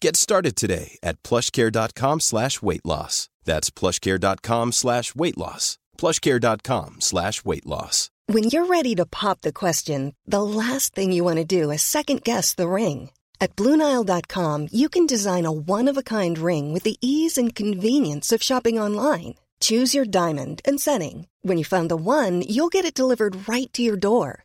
Get started today at plushcare.com slash weight loss. That's plushcare.com slash weight loss. plushcare.com slash weight loss. When you're ready to pop the question, the last thing you want to do is second guess the ring. At Bluenile.com, you can design a one of a kind ring with the ease and convenience of shopping online. Choose your diamond and setting. When you find the one, you'll get it delivered right to your door.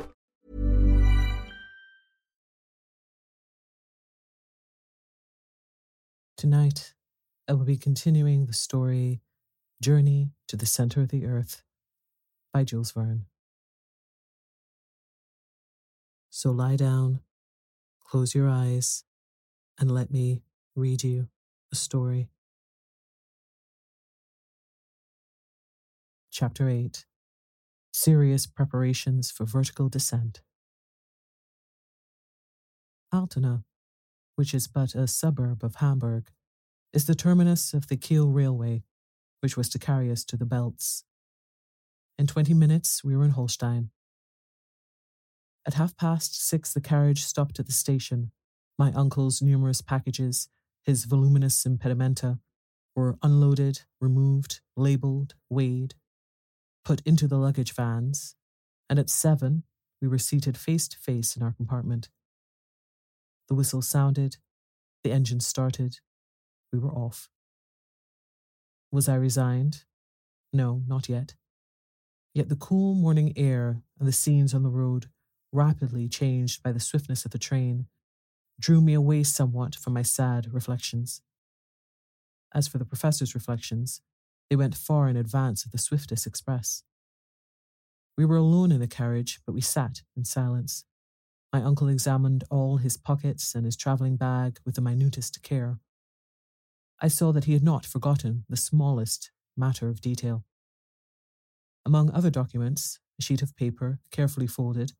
Tonight, I will be continuing the story Journey to the Center of the Earth by Jules Verne. So lie down, close your eyes, and let me read you a story. Chapter 8 Serious Preparations for Vertical Descent. Altona, which is but a suburb of Hamburg, is the terminus of the Kiel Railway, which was to carry us to the Belts. In twenty minutes, we were in Holstein. At half past six, the carriage stopped at the station. My uncle's numerous packages, his voluminous impedimenta, were unloaded, removed, labelled, weighed, put into the luggage vans, and at seven, we were seated face to face in our compartment. The whistle sounded, the engine started, we were off. Was I resigned? No, not yet. Yet the cool morning air and the scenes on the road, rapidly changed by the swiftness of the train, drew me away somewhat from my sad reflections. As for the professor's reflections, they went far in advance of the swiftest express. We were alone in the carriage, but we sat in silence. My uncle examined all his pockets and his travelling bag with the minutest care. I saw that he had not forgotten the smallest matter of detail. Among other documents, a sheet of paper, carefully folded,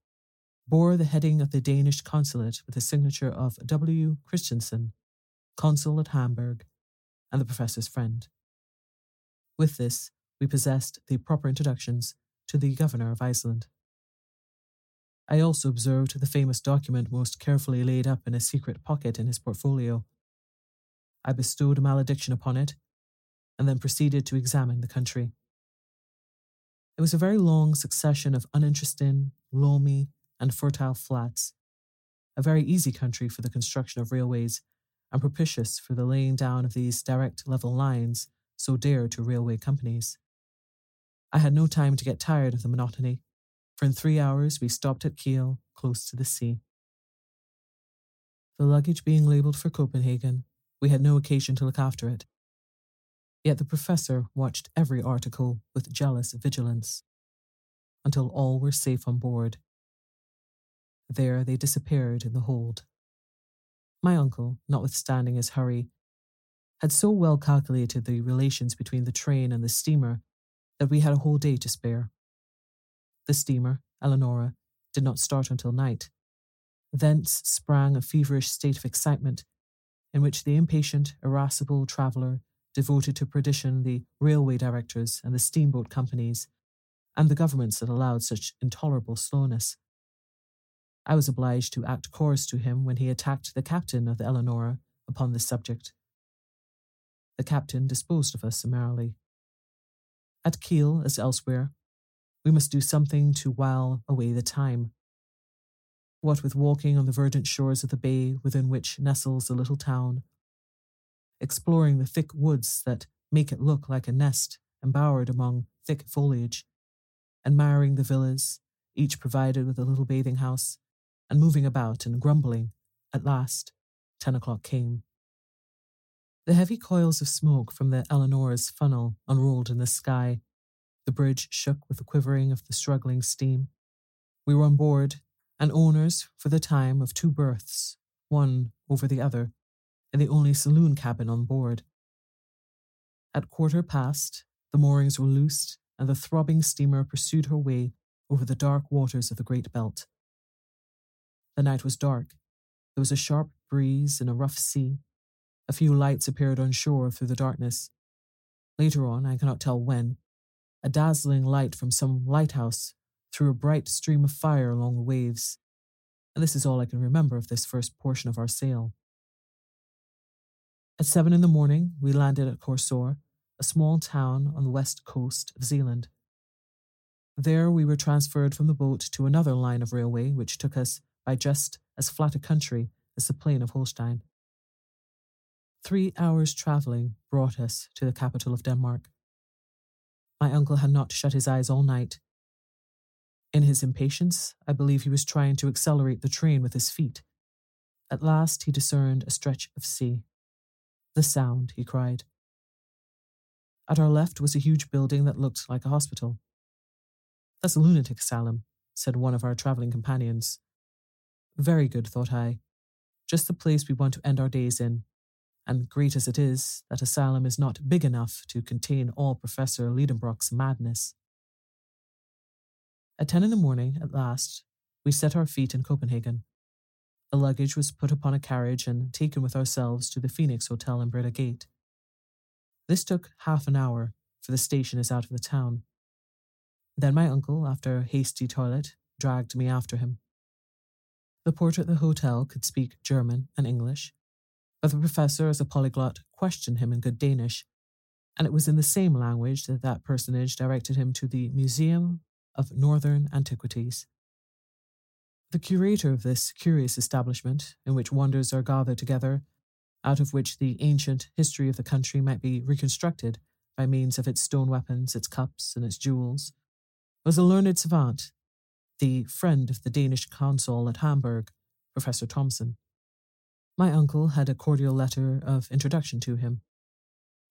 bore the heading of the Danish consulate with the signature of W. Christensen, consul at Hamburg, and the professor's friend. With this, we possessed the proper introductions to the governor of Iceland. I also observed the famous document most carefully laid up in a secret pocket in his portfolio. I bestowed a malediction upon it, and then proceeded to examine the country. It was a very long succession of uninteresting, loamy, and fertile flats, a very easy country for the construction of railways, and propitious for the laying down of these direct level lines so dear to railway companies. I had no time to get tired of the monotony, for in three hours we stopped at Kiel, close to the sea. The luggage being labelled for Copenhagen, we had no occasion to look after it. Yet the professor watched every article with jealous vigilance until all were safe on board. There they disappeared in the hold. My uncle, notwithstanding his hurry, had so well calculated the relations between the train and the steamer that we had a whole day to spare. The steamer, Eleonora, did not start until night. Thence sprang a feverish state of excitement in which the impatient, irascible traveller devoted to perdition the railway directors and the steamboat companies and the governments that allowed such intolerable slowness. I was obliged to act chorus to him when he attacked the captain of the Eleonora upon this subject. The captain disposed of us summarily. At Kiel, as elsewhere, we must do something to while away the time. What with walking on the verdant shores of the bay within which nestles the little town, exploring the thick woods that make it look like a nest embowered among thick foliage, admiring the villas, each provided with a little bathing house, and moving about and grumbling, at last, ten o'clock came. The heavy coils of smoke from the Eleanor's funnel unrolled in the sky. The bridge shook with the quivering of the struggling steam. We were on board, and owners, for the time, of two berths, one over the other, in the only saloon cabin on board. At quarter past, the moorings were loosed, and the throbbing steamer pursued her way over the dark waters of the Great Belt. The night was dark. There was a sharp breeze and a rough sea. A few lights appeared on shore through the darkness. Later on, I cannot tell when, a dazzling light from some lighthouse threw a bright stream of fire along the waves. And this is all I can remember of this first portion of our sail. At seven in the morning, we landed at Korsør, a small town on the west coast of Zealand. There we were transferred from the boat to another line of railway which took us by just as flat a country as the plain of Holstein. Three hours' travelling brought us to the capital of Denmark. My uncle had not shut his eyes all night. In his impatience, I believe he was trying to accelerate the train with his feet. At last he discerned a stretch of sea. The sound, he cried. At our left was a huge building that looked like a hospital. That's a lunatic asylum, said one of our travelling companions. Very good, thought I. Just the place we want to end our days in. And great as it is, that asylum is not big enough to contain all Professor Liedenbrock's madness. At ten in the morning, at last, we set our feet in Copenhagen. The luggage was put upon a carriage and taken with ourselves to the Phoenix Hotel in Breda Gate. This took half an hour, for the station is out of the town. Then my uncle, after a hasty toilet, dragged me after him. The porter at the hotel could speak German and English, but the professor, as a polyglot, questioned him in good Danish, and it was in the same language that that personage directed him to the Museum of Northern Antiquities. The curator of this curious establishment, in which wonders are gathered together, out of which the ancient history of the country might be reconstructed by means of its stone weapons, its cups, and its jewels, was a learned savant the friend of the Danish consul at Hamburg, Professor Thomsen. My uncle had a cordial letter of introduction to him.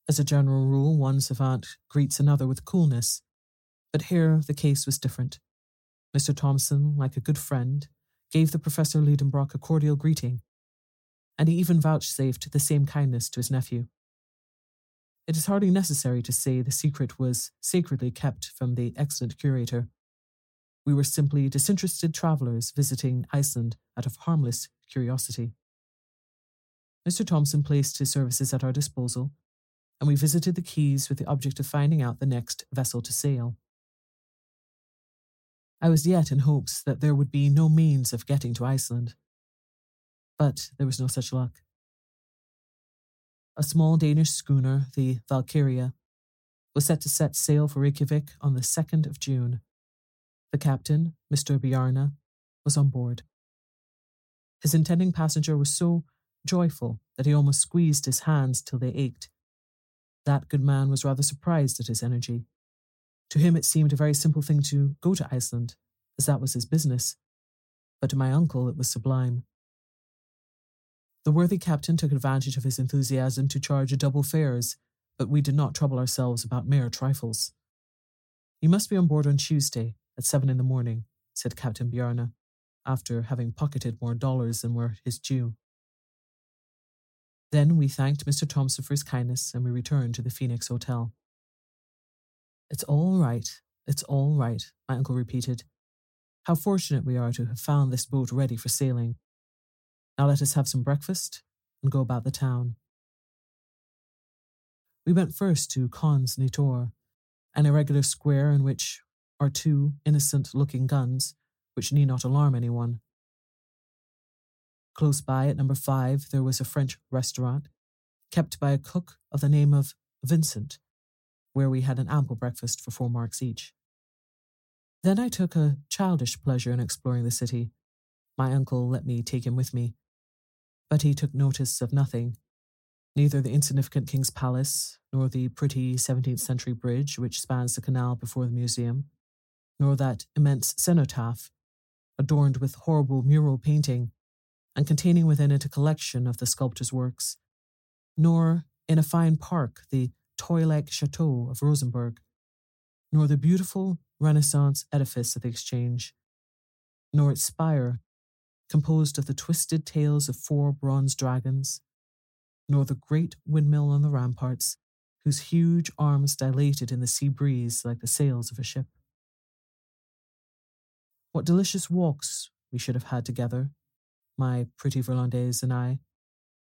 As a general rule, one savant greets another with coolness, but here the case was different. Mr. Thomsen, like a good friend, gave the Professor Liedenbrock a cordial greeting, and he even vouchsafed the same kindness to his nephew. It is hardly necessary to say the secret was sacredly kept from the excellent curator. We were simply disinterested travellers visiting Iceland out of harmless curiosity. Mr. Thompson placed his services at our disposal, and we visited the quays with the object of finding out the next vessel to sail. I was yet in hopes that there would be no means of getting to Iceland. But there was no such luck. A small Danish schooner, the Valkyria, was set to set sail for Reykjavik on the 2nd of June. The captain, Mr. Bjarne, was on board. His intending passenger was so joyful that he almost squeezed his hands till they ached. That good man was rather surprised at his energy. To him, it seemed a very simple thing to go to Iceland, as that was his business. But to my uncle, it was sublime. The worthy captain took advantage of his enthusiasm to charge a double fares, but we did not trouble ourselves about mere trifles. You must be on board on Tuesday at seven in the morning, said Captain Bjarne, after having pocketed more dollars than were his due. Then we thanked Mr. Thompson for his kindness and we returned to the Phoenix Hotel. It's all right, it's all right, my uncle repeated. How fortunate we are to have found this boat ready for sailing. Now let us have some breakfast and go about the town. We went first to Cons Nitor, an irregular square in which are two innocent looking guns, which need not alarm anyone. Close by at number five, there was a French restaurant, kept by a cook of the name of Vincent, where we had an ample breakfast for four marks each. Then I took a childish pleasure in exploring the city. My uncle let me take him with me, but he took notice of nothing, neither the insignificant King's Palace, nor the pretty 17th century bridge which spans the canal before the museum, nor that immense cenotaph, adorned with horrible mural painting and containing within it a collection of the sculptor's works, nor, in a fine park, the toy like chateau of Rosenberg, nor the beautiful Renaissance edifice of the Exchange, nor its spire, composed of the twisted tails of four bronze dragons, nor the great windmill on the ramparts, whose huge arms dilated in the sea breeze like the sails of a ship. What delicious walks we should have had together, my pretty Virlandaise and I,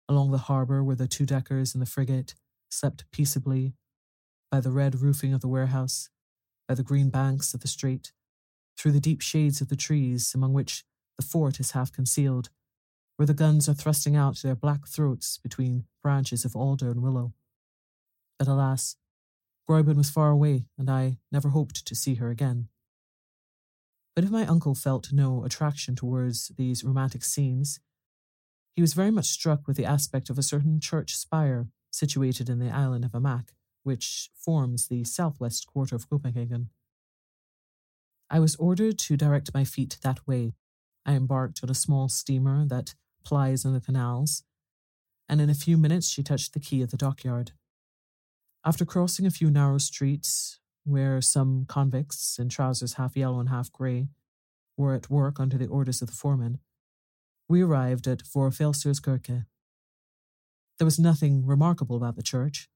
along the harbour where the two deckers and the frigate slept peaceably, by the red roofing of the warehouse, by the green banks of the strait, through the deep shades of the trees among which the fort is half concealed, where the guns are thrusting out their black throats between branches of alder and willow. But alas, Gräuben was far away, and I never hoped to see her again. But if my uncle felt no attraction towards these romantic scenes, he was very much struck with the aspect of a certain church spire situated in the island of Amak, which forms the southwest quarter of Copenhagen. I was ordered to direct my feet that way. I embarked on a small steamer that plies in the canals, and in a few minutes she touched the quay at the dockyard. After crossing a few narrow streets, where some convicts in trousers half yellow and half grey were at work under the orders of the foreman, we arrived at Vorfelsøskirke. There was nothing remarkable about the church,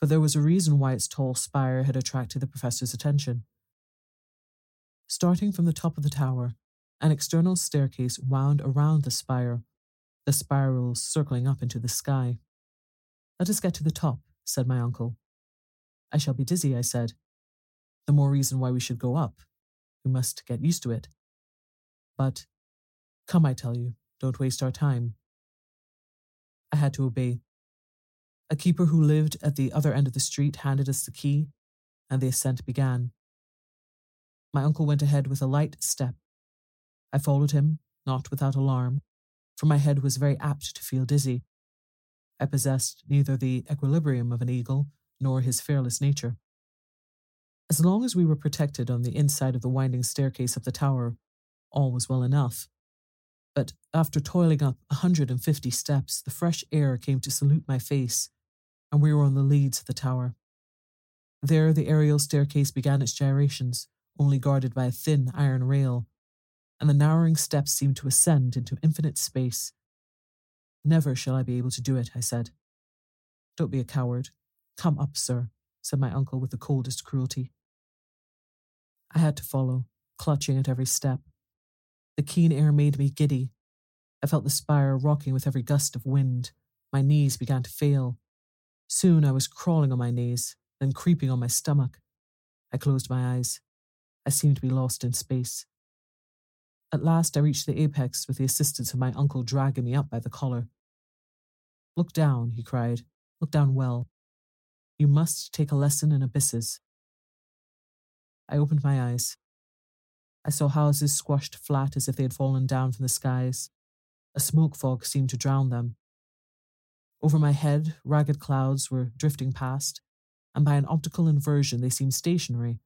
but there was a reason why its tall spire had attracted the professor's attention. Starting from the top of the tower, an external staircase wound around the spire, the spirals circling up into the sky. Let us get to the top, said my uncle. I shall be dizzy, I said, the more reason why we should go up. We must get used to it. But come, I tell you, don't waste our time. I had to obey. A keeper who lived at the other end of the street handed us the key, and the ascent began. My uncle went ahead with a light step. I followed him, not without alarm, for my head was very apt to feel dizzy. I possessed neither the equilibrium of an eagle nor his fearless nature. As long as we were protected on the inside of the winding staircase of the tower, all was well enough. But after toiling up a hundred and fifty steps, the fresh air came to salute my face, and we were on the leads of the tower. There, the aerial staircase began its gyrations, only guarded by a thin iron rail, and the narrowing steps seemed to ascend into infinite space. Never shall I be able to do it, I said. Don't be a coward. Come up, sir, said my uncle with the coldest cruelty. I had to follow, clutching at every step. The keen air made me giddy. I felt the spire rocking with every gust of wind. My knees began to fail. Soon I was crawling on my knees, then creeping on my stomach. I closed my eyes. I seemed to be lost in space. At last I reached the apex with the assistance of my uncle dragging me up by the collar. Look down, he cried. Look down well. You must take a lesson in abysses. I opened my eyes. I saw houses squashed flat as if they had fallen down from the skies. A smoke fog seemed to drown them. Over my head, ragged clouds were drifting past, and by an optical inversion they seemed stationary,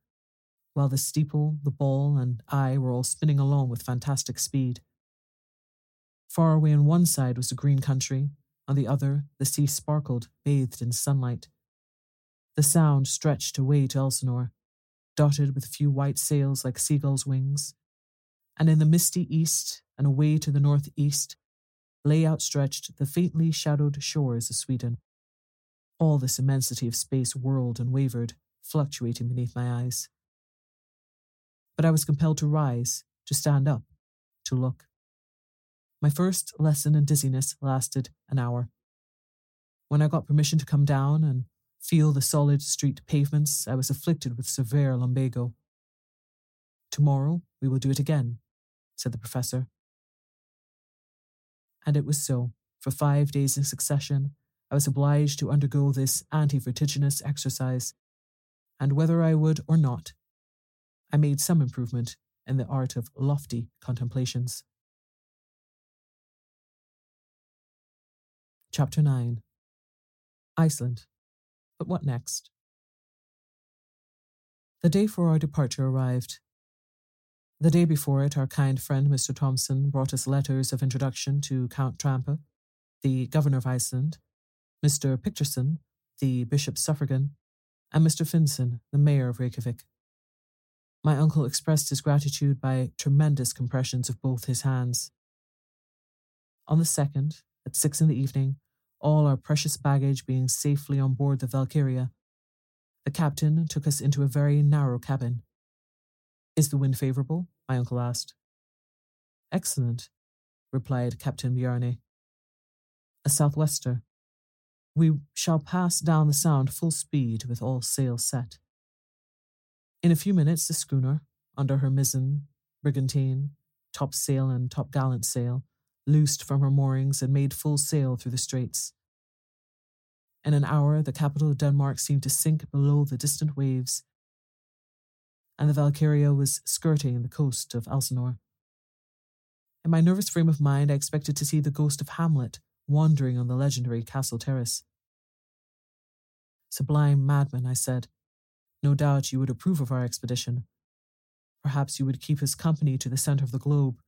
while the steeple, the ball, and I were all spinning along with fantastic speed. Far away on one side was the green country, on the other, the sea sparkled, bathed in sunlight. The sound stretched away to Elsinore, dotted with a few white sails like seagulls' wings. And in the misty east and away to the northeast lay outstretched the faintly shadowed shores of Sweden. All this immensity of space whirled and wavered, fluctuating beneath my eyes. But I was compelled to rise, to stand up, to look. My first lesson in dizziness lasted an hour. When I got permission to come down and feel the solid street pavements, I was afflicted with severe lumbago. Tomorrow we will do it again, said the professor. And it was so. For five days in succession, I was obliged to undergo this anti vertiginous exercise, and whether I would or not, I made some improvement in the art of lofty contemplations. Chapter 9 Iceland. But what next? The day for our departure arrived. The day before it, our kind friend Mr. Thompson brought us letters of introduction to Count Trampe, the Governor of Iceland, Mr. Picturson, the Bishop Suffragan, and Mr. Finsen, the Mayor of Reykjavik. My uncle expressed his gratitude by tremendous compressions of both his hands. On the second, at six in the evening, all our precious baggage being safely on board the Valkyria, the captain took us into a very narrow cabin. Is the wind favourable? my uncle asked. Excellent, replied Captain Bjarne. A southwester. We shall pass down the sound full speed with all sails set. In a few minutes, the schooner, under her mizzen, brigantine, topsail, and topgallant sail, loosed from her moorings and made full sail through the straits. In an hour, the capital of Denmark seemed to sink below the distant waves, and the Valkyria was skirting the coast of Elsinore. In my nervous frame of mind, I expected to see the ghost of Hamlet wandering on the legendary castle terrace. Sublime madman, I said, no doubt you would approve of our expedition. Perhaps you would keep us company to the center of the globe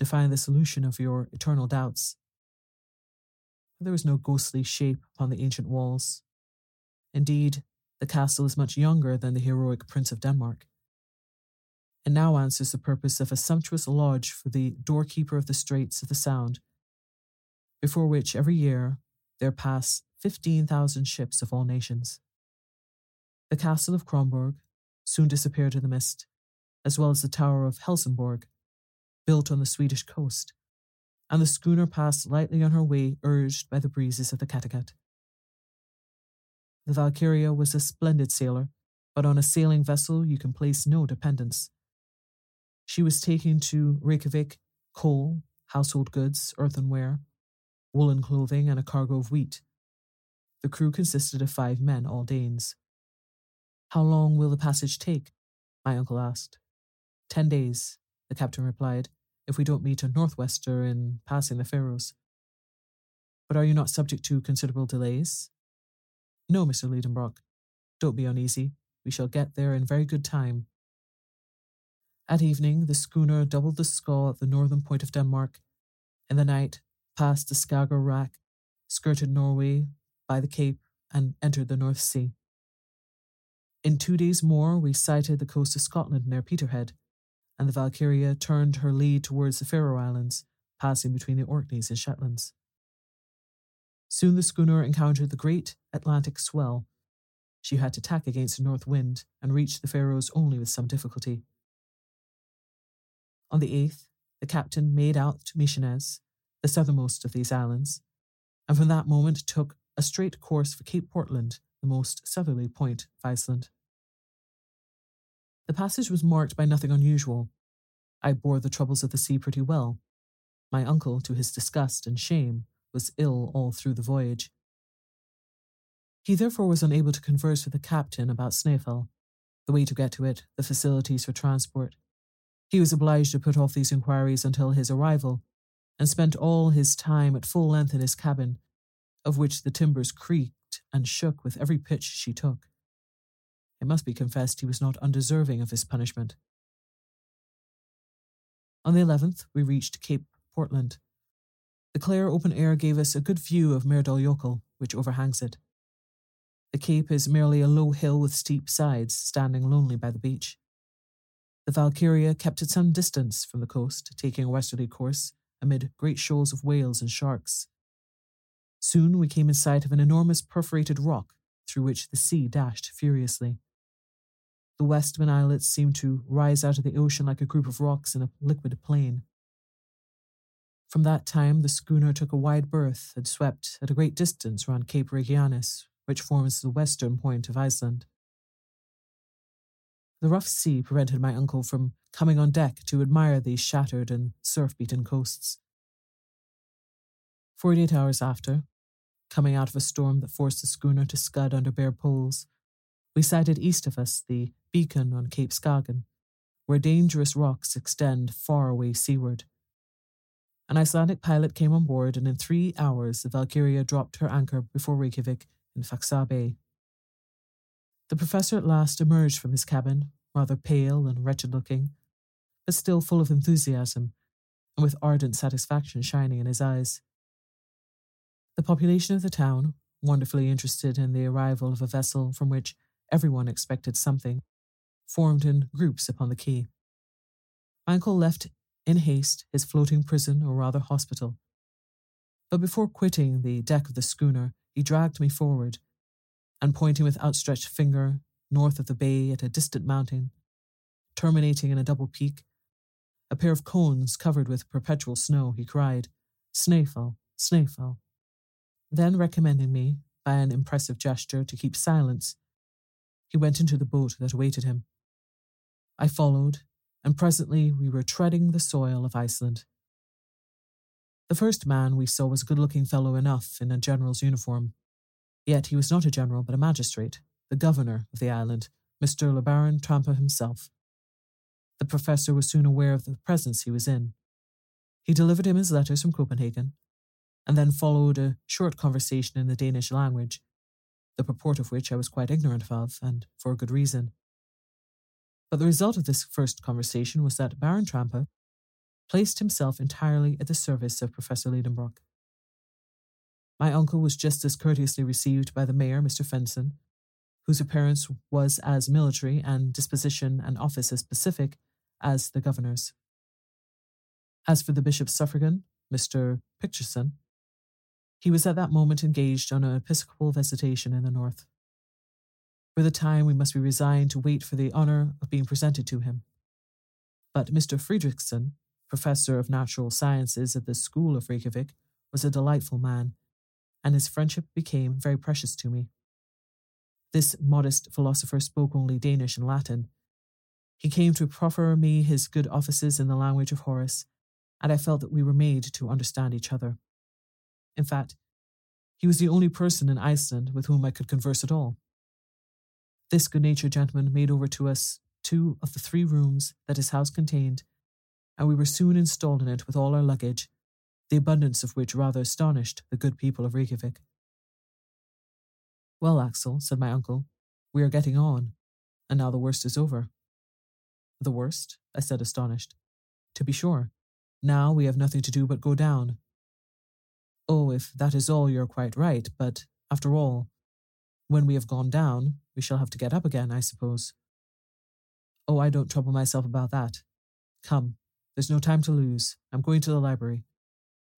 to find the solution of your eternal doubts. There was no ghostly shape upon the ancient walls. Indeed, the castle is much younger than the heroic Prince of Denmark. and now answers the purpose of a sumptuous lodge for the doorkeeper of the Straits of the Sound, before which every year there pass 15,000 ships of all nations. The castle of Kronborg soon disappeared in the mist, as well as the tower of Helsingborg, built on the Swedish coast, and the schooner passed lightly on her way, urged by the breezes of the Kattegat. The Valkyria was a splendid sailor, but on a sailing vessel you can place no dependence. She was taking to Reykjavik coal, household goods, earthenware, woolen clothing, and a cargo of wheat. The crew consisted of five men, all Danes. How long will the passage take? My uncle asked. Ten days, the captain replied, if we don't meet a northwester in passing the Faroes. But are you not subject to considerable delays? No, Mr. Liedenbrock. Don't be uneasy. We shall get there in very good time. At evening, the schooner doubled the Skaw at the northern point of Denmark. In the night, passed the Skager Rack, skirted Norway by the Cape, and entered the North Sea. In two days more, we sighted the coast of Scotland near Peterhead, and the Valkyria turned her lead towards the Faroe Islands, passing between the Orkneys and Shetlands. Soon the schooner encountered the great Atlantic swell, she had to tack against a north wind and reached the Faroes only with some difficulty. On the 8th, the captain made out to Mykines, the southernmost of these islands, and from that moment took a straight course for Cape Portland, the most southerly point of Iceland. The passage was marked by nothing unusual. I bore the troubles of the sea pretty well. My uncle, to his disgust and shame, was ill all through the voyage. He therefore was unable to converse with the captain about Snaefell, the way to get to it, the facilities for transport. He was obliged to put off these inquiries until his arrival, and spent all his time at full length in his cabin, of which the timbers creaked and shook with every pitch she took. It must be confessed he was not undeserving of his punishment. On the 11th, we reached Cape Portland. The clear open air gave us a good view of Myrdal which overhangs it. The cape is merely a low hill with steep sides, standing lonely by the beach. The Valkyria kept at some distance from the coast, taking a westerly course amid great shoals of whales and sharks. Soon we came in sight of an enormous perforated rock through which the sea dashed furiously. The Westman islets seemed to rise out of the ocean like a group of rocks in a liquid plain. From that time, the schooner took a wide berth and swept at a great distance round Cape Reykjanes, which forms the western point of Iceland. The rough sea prevented my uncle from coming on deck to admire these shattered and surf beaten coasts. Forty eight hours after, coming out of a storm that forced the schooner to scud under bare poles, we sighted east of us the beacon on Cape Skagen, where dangerous rocks extend far away seaward. An Icelandic pilot came on board, and in three hours the Valkyria dropped her anchor before Reykjavik in Faxa Bay. The professor at last emerged from his cabin, rather pale and wretched looking, but still full of enthusiasm and with ardent satisfaction shining in his eyes. The population of the town, wonderfully interested in the arrival of a vessel from which everyone expected something, formed in groups upon the quay. Uncle left in haste his floating prison, or rather hospital. But before quitting the deck of the schooner, he dragged me forward and pointing with outstretched finger north of the bay at a distant mountain, terminating in a double peak, a pair of cones covered with perpetual snow, he cried, Snaefell, Snaefell. Then, recommending me, by an impressive gesture, to keep silence, he went into the boat that awaited him. I followed, and presently we were treading the soil of Iceland. The first man we saw was a good looking fellow enough in a general's uniform, Yet he was not a general, but a magistrate, the governor of the island, Mr. Le Baron Trampe himself. The professor was soon aware of the presence he was in. He delivered him his letters from Copenhagen, and then followed a short conversation in the Danish language, the purport of which I was quite ignorant of, and for a good reason. But the result of this first conversation was that Baron Trampe placed himself entirely at the service of Professor Liedenbrock. My uncle was just as courteously received by the mayor, Mr. Finsen, whose appearance was as military and disposition and office as pacific as the governor's. As for the bishop's suffragan, Mr. Picturson, he was at that moment engaged on an episcopal visitation in the north. For the time, we must be resigned to wait for the honour of being presented to him. But Mr. Fridriksson, professor of natural sciences at the School of Reykjavik, was a delightful man and his friendship became very precious to me. This modest philosopher spoke only Danish and Latin. He came to proffer me his good offices in the language of Horace, and I felt that we were made to understand each other. In fact, he was the only person in Iceland with whom I could converse at all. This good natured gentleman made over to us two of the three rooms that his house contained, and we were soon installed in it with all our luggage the abundance of which rather astonished the good people of Reykjavik. Well, Axel, said my uncle, we are getting on, and now the worst is over. The worst? I said, astonished. To be sure. Now we have nothing to do but go down. Oh, if that is all, you're quite right, but after all, when we have gone down, we shall have to get up again, I suppose. Oh, I don't trouble myself about that. Come, there's no time to lose. I'm going to the library.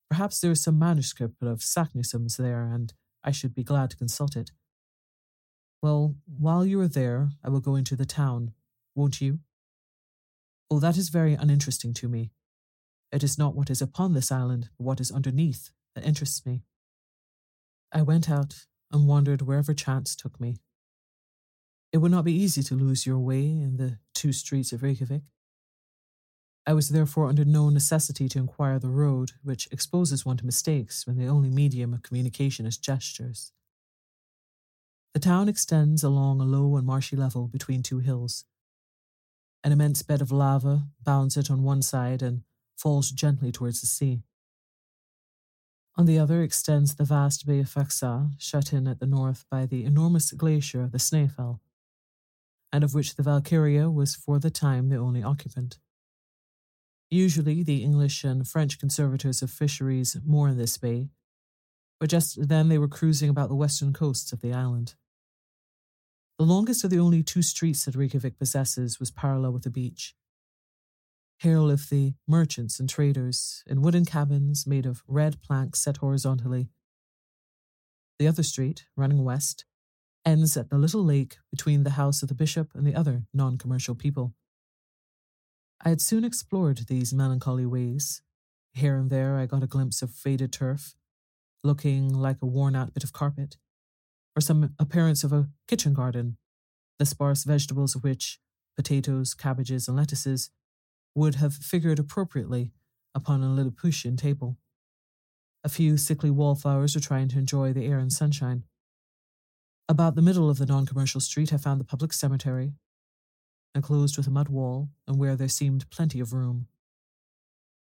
Perhaps there is some manuscript of Saknussemm's there, and I should be glad to consult it. Well, while you are there, I will go into the town, won't you? Oh, that is very uninteresting to me. It is not what is upon this island, but what is underneath that interests me. I went out and wandered wherever chance took me. It would not be easy to lose your way in the two streets of Reykjavik. I was therefore under no necessity to inquire the road, which exposes one to mistakes when the only medium of communication is gestures. The town extends along a low and marshy level between two hills. An immense bed of lava bounds it on one side and falls gently towards the sea. On the other extends the vast Bay of Faxa, shut in at the north by the enormous glacier, the Snæfell, and of which the Valkyria was for the time the only occupant. Usually, the English and French conservators of fisheries moor in this bay, but just then they were cruising about the western coasts of the island. The longest of the only two streets that Reykjavik possesses was parallel with the beach. Here live the merchants and traders in wooden cabins made of red planks set horizontally. The other street, running west, ends at the little lake between the house of the bishop and the other non commercial people. I had soon explored these melancholy ways. Here and there I got a glimpse of faded turf, looking like a worn out bit of carpet, or some appearance of a kitchen garden, the sparse vegetables of which, potatoes, cabbages, and lettuces, would have figured appropriately upon a Lilliputian table. A few sickly wallflowers were trying to enjoy the air and sunshine. About the middle of the non commercial street, I found the public cemetery, enclosed with a mud wall, and where there seemed plenty of room.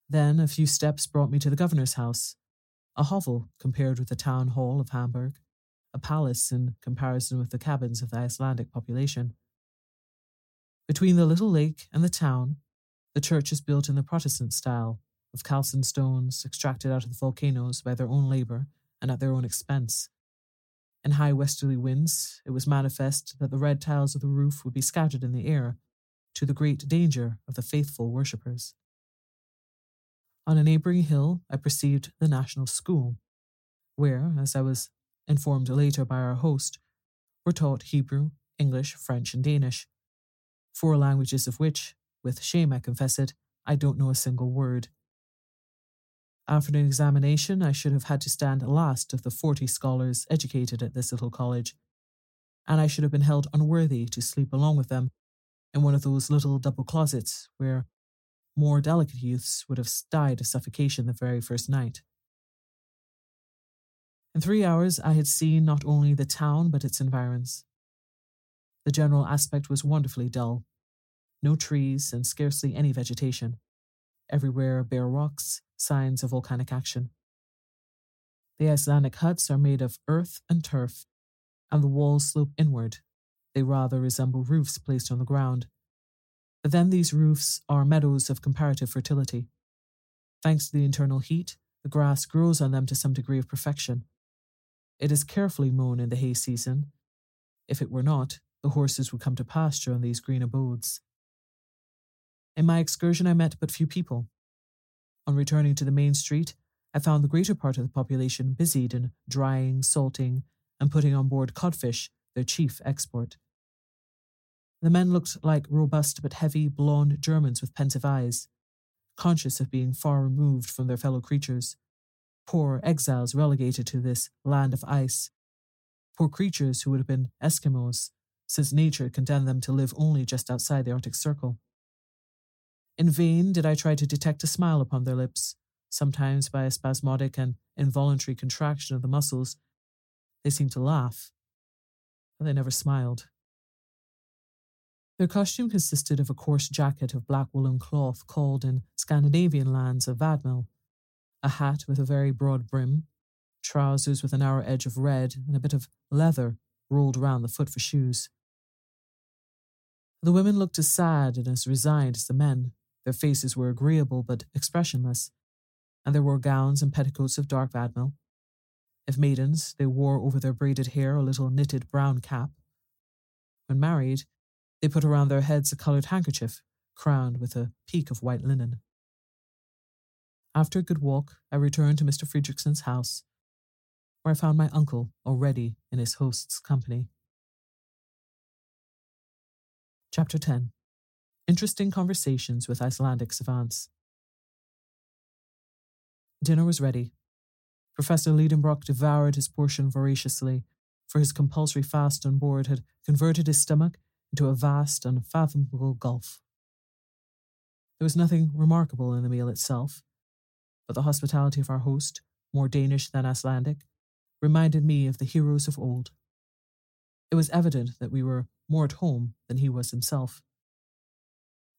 Then a few steps brought me to the governor's house, a hovel compared with the town hall of Hamburg a palace in comparison with the cabins of the Icelandic population. Between the little lake and the town, the church is built in the Protestant style, of calcined stones extracted out of the volcanoes by their own labour and at their own expense. In high westerly winds, it was manifest that the red tiles of the roof would be scattered in the air, to the great danger of the faithful worshippers. On a neighbouring hill, I perceived the National School, where, as I was informed later by our host, were taught Hebrew, English, French, and Danish, four languages of which, with shame I confess it, I don't know a single word. After an examination, I should have had to stand last of the forty scholars educated at this little college, and I should have been held unworthy to sleep along with them in one of those little double closets where more delicate youths would have died of suffocation the very first night. In three hours, I had seen not only the town but its environs. The general aspect was wonderfully dull. No trees and scarcely any vegetation. Everywhere bare rocks, signs of volcanic action. The Icelandic huts are made of earth and turf, and the walls slope inward. They rather resemble roofs placed on the ground. But then these roofs are meadows of comparative fertility. Thanks to the internal heat, the grass grows on them to some degree of perfection. It is carefully mown in the hay season. If it were not, the horses would come to pasture on these green abodes. In my excursion, I met but few people. On returning to the main street, I found the greater part of the population busied in drying, salting, and putting on board codfish, their chief export. The men looked like robust but heavy, blonde Germans with pensive eyes, conscious of being far removed from their fellow creatures, poor exiles relegated to this land of ice, poor creatures who would have been Eskimos, since nature condemned them to live only just outside the Arctic Circle. In vain did I try to detect a smile upon their lips, sometimes by a spasmodic and involuntary contraction of the muscles. They seemed to laugh, but they never smiled. Their costume consisted of a coarse jacket of black woolen cloth called in Scandinavian lands a vadmel, a hat with a very broad brim, trousers with a narrow edge of red, and a bit of leather rolled round the foot for shoes. The women looked as sad and as resigned as the men. Their faces were agreeable but expressionless, and there were gowns and petticoats of dark vadmel. If maidens, they wore over their braided hair a little knitted brown cap. When married, they put around their heads a coloured handkerchief crowned with a peak of white linen. After a good walk, I returned to Mr. Fridriksson's house, where I found my uncle already in his host's company. Chapter 10 Interesting Conversations with Icelandic Savants. Dinner was ready. Professor Liedenbrock devoured his portion voraciously, for his compulsory fast on board had converted his stomach into a vast, unfathomable gulf. There was nothing remarkable in the meal itself, but the hospitality of our host, more Danish than Icelandic, reminded me of the heroes of old. It was evident that we were more at home than he was himself.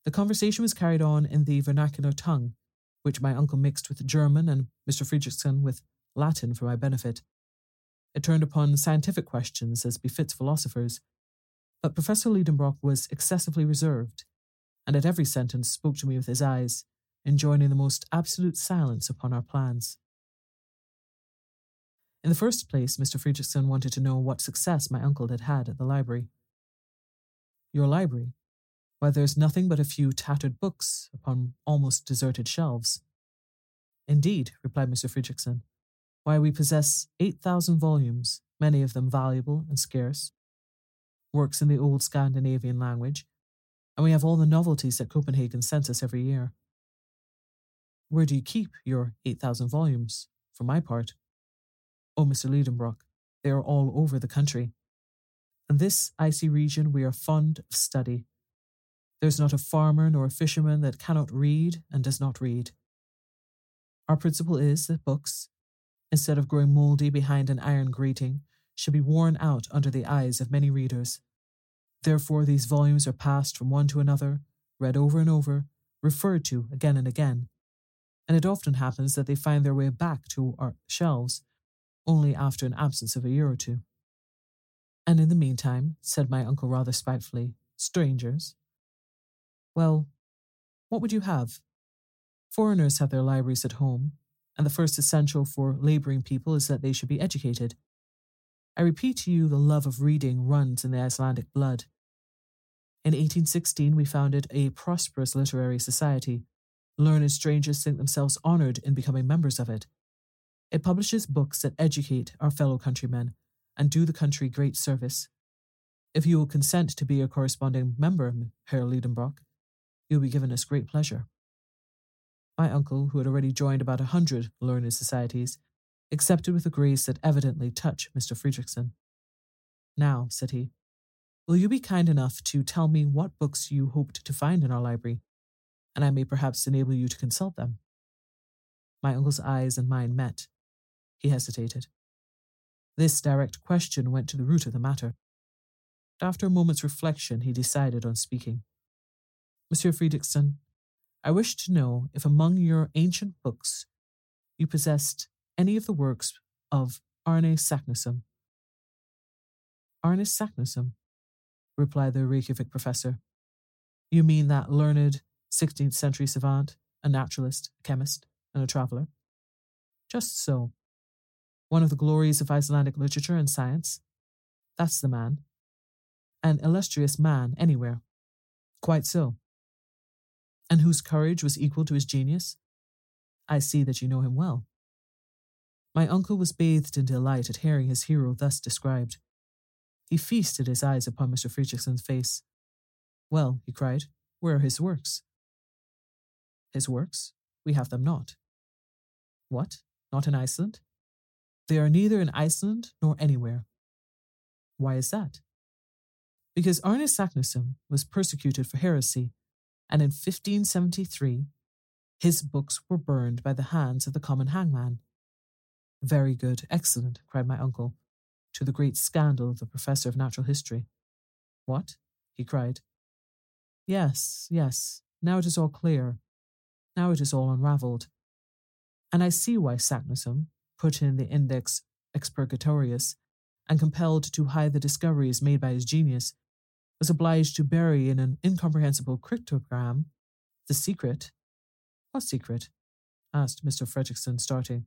The conversation was carried on in the vernacular tongue, which my uncle mixed with German and Mr. Fridriksson with Latin for my benefit. It turned upon scientific questions as befits philosophers, but Professor Liedenbrock was excessively reserved, and at every sentence spoke to me with his eyes, enjoining the most absolute silence upon our plans. In the first place, Mr. Fridriksson wanted to know what success my uncle had had at the library. Your library? Why, there's nothing but a few tattered books upon almost deserted shelves. Indeed, replied Mr. Fridriksson. Why, we possess 8,000 volumes, many of them valuable and scarce, works in the old Scandinavian language, and we have all the novelties that Copenhagen sends us every year. Where do you keep your 8,000 volumes? For my part, oh, Mr. Liedenbrock, they are all over the country. In this icy region, we are fond of study. There's not a farmer nor a fisherman that cannot read and does not read. Our principle is that books, instead of growing mouldy behind an iron grating, should be worn out under the eyes of many readers. Therefore, these volumes are passed from one to another, read over and over, referred to again and again, and it often happens that they find their way back to our shelves only after an absence of a year or two. And in the meantime, said my uncle rather spitefully, strangers. Well, what would you have? Foreigners have their libraries at home, and the first essential for labouring people is that they should be educated. I repeat to you, the love of reading runs in the Icelandic blood. In 1816, we founded a prosperous literary society. Learned strangers think themselves honoured in becoming members of it. It publishes books that educate our fellow countrymen and do the country great service. If you will consent to be a corresponding member, Herr Liedenbrock, you will be given us great pleasure. My uncle, who had already joined about a hundred learned societies, accepted with a grace that evidently touched Mr. Fridriksson. Now, said he, will you be kind enough to tell me what books you hoped to find in our library, and I may perhaps enable you to consult them? My uncle's eyes and mine met. He hesitated. This direct question went to the root of the matter. After a moment's reflection, he decided on speaking. Monsieur Fridriksson, I wish to know if among your ancient books you possessed any of the works of Arne Saknussemm. Arne Saknussemm, replied the Reykjavik professor. You mean that learned 16th century savant, a naturalist, a chemist, and a traveller? Just so. One of the glories of Icelandic literature and science. That's the man. An illustrious man anywhere. Quite so. And whose courage was equal to his genius? I see that you know him well. My uncle was bathed in delight at hearing his hero thus described. He feasted his eyes upon Mr. Fridriksson's face. Well, he cried, where are his works? His works? We have them not. What? Not in Iceland? They are neither in Iceland nor anywhere. Why is that? Because Arne Saknussemm was persecuted for heresy, and in 1573 his books were burned by the hands of the common hangman. Very good, excellent, cried my uncle, to the great scandal of the professor of natural history. What? he cried. Yes, yes, now it is all clear. Now it is all unravelled. And I see why Saknussemm, put in the Index Expurgatorius, and compelled to hide the discoveries made by his genius, was obliged to bury in an incomprehensible cryptogram the secret. What secret? asked Mr. Fridriksson, starting.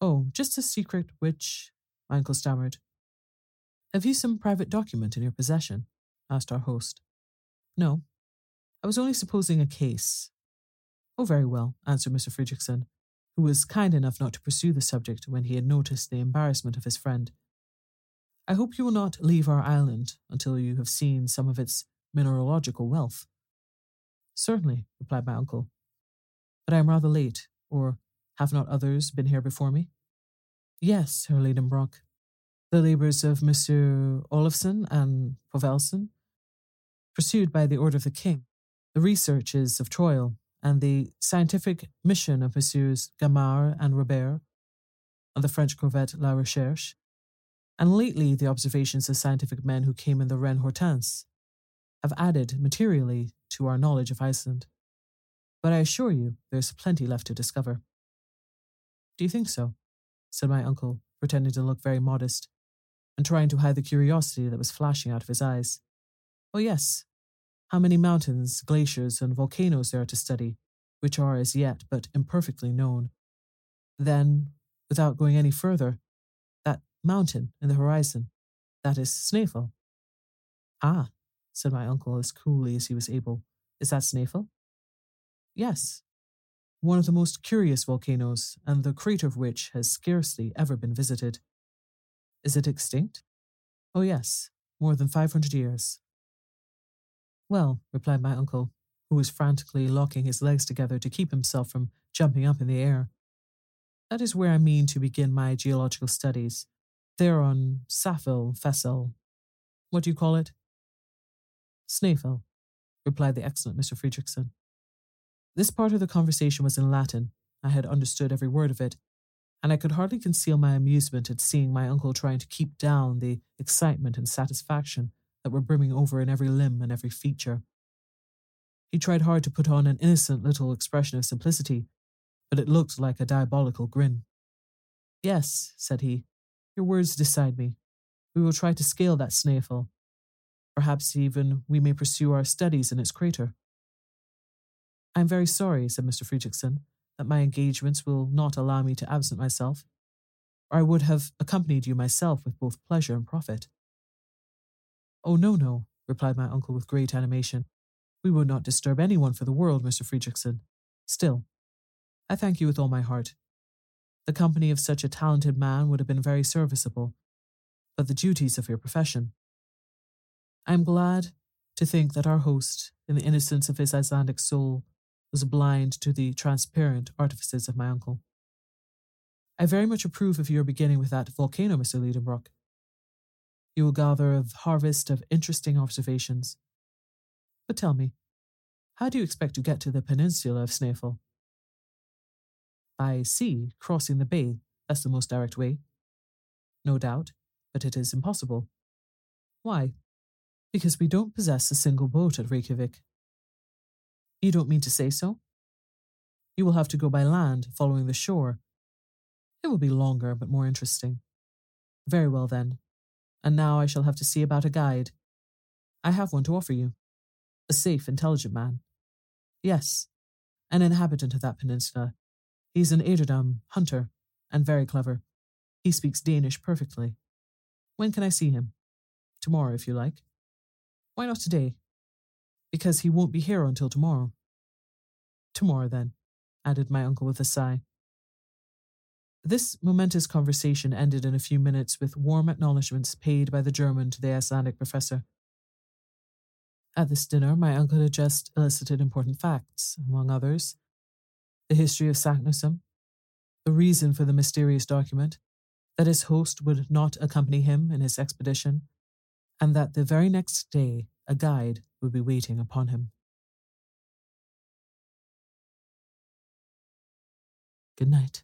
Oh, just a secret which, my uncle stammered. Have you some private document in your possession? asked our host. No, I was only supposing a case. Oh, very well, answered Mr. Fridriksson, who was kind enough not to pursue the subject when he had noticed the embarrassment of his friend. I hope you will not leave our island until you have seen some of its mineralogical wealth. Certainly, replied my uncle. But I am rather late, or have not others been here before me? Yes, Herr Liedenbrock. The labours of Monsieur Olafsen and Povelsen, pursued by the order of the king, the researches of Troil, and the scientific mission of Messieurs Gaimard and Robert on the French corvette La Recherche, and lately the observations of scientific men who came in the Reine Hortense, have added materially to our knowledge of Iceland. But I assure you there is plenty left to discover. Do you think so? said my uncle, pretending to look very modest, and trying to hide the curiosity that was flashing out of his eyes. Oh, yes. How many mountains, glaciers, and volcanoes there are to study, which are as yet but imperfectly known. Then, without going any further, mountain in the horizon, that is Snæfell. Ah, said my uncle as coolly as he was able. Is that Snæfell? Yes, one of the most curious volcanoes, and the crater of which has scarcely ever been visited. Is it extinct? Oh, yes, more than 500 years. Well, replied my uncle, who was frantically locking his legs together to keep himself from jumping up in the air. That is where I mean to begin my geological studies. There on Safel, Fessel. What do you call it? Snæfell, replied the excellent Mr. Fridriksson. This part of the conversation was in Latin. I had understood every word of it, and I could hardly conceal my amusement at seeing my uncle trying to keep down the excitement and satisfaction that were brimming over in every limb and every feature. He tried hard to put on an innocent little expression of simplicity, but it looked like a diabolical grin. Yes, said he, your words decide me. We will try to scale that Snæfell. Perhaps even we may pursue our studies in its crater. I am very sorry, said Mr. Fridriksson, that my engagements will not allow me to absent myself, or I would have accompanied you myself with both pleasure and profit. Oh, no, no, replied my uncle with great animation. We would not disturb anyone for the world, Mr. Fridriksson. Still, I thank you with all my heart. The company of such a talented man would have been very serviceable, but the duties of your profession. I am glad to think that our host, in the innocence of his Icelandic soul, was blind to the transparent artifices of my uncle. I very much approve of your beginning with that volcano, Mr. Liedenbrock. You will gather a harvest of interesting observations. But tell me, how do you expect to get to the peninsula of Snæfell? By sea, crossing the bay, that's the most direct way. No doubt, but it is impossible. Why? Because we don't possess a single boat at Reykjavik. You don't mean to say so? You will have to go by land, following the shore. It will be longer, but more interesting. Very well, then. And now I shall have to see about a guide. I have one to offer you. A safe, intelligent man. Yes, an inhabitant of that peninsula. He's an Eiderdown hunter, and very clever. He speaks Danish perfectly. When can I see him? Tomorrow, if you like. Why not today? because he won't be here until tomorrow. Tomorrow, then, added my uncle with a sigh. This momentous conversation ended in a few minutes with warm acknowledgments paid by the German to the Icelandic professor. At this dinner, my uncle had just elicited important facts, among others the history of Saknussemm, the reason for the mysterious document, that his host would not accompany him in his expedition, and that the very next day a guide would be waiting upon him. Good night.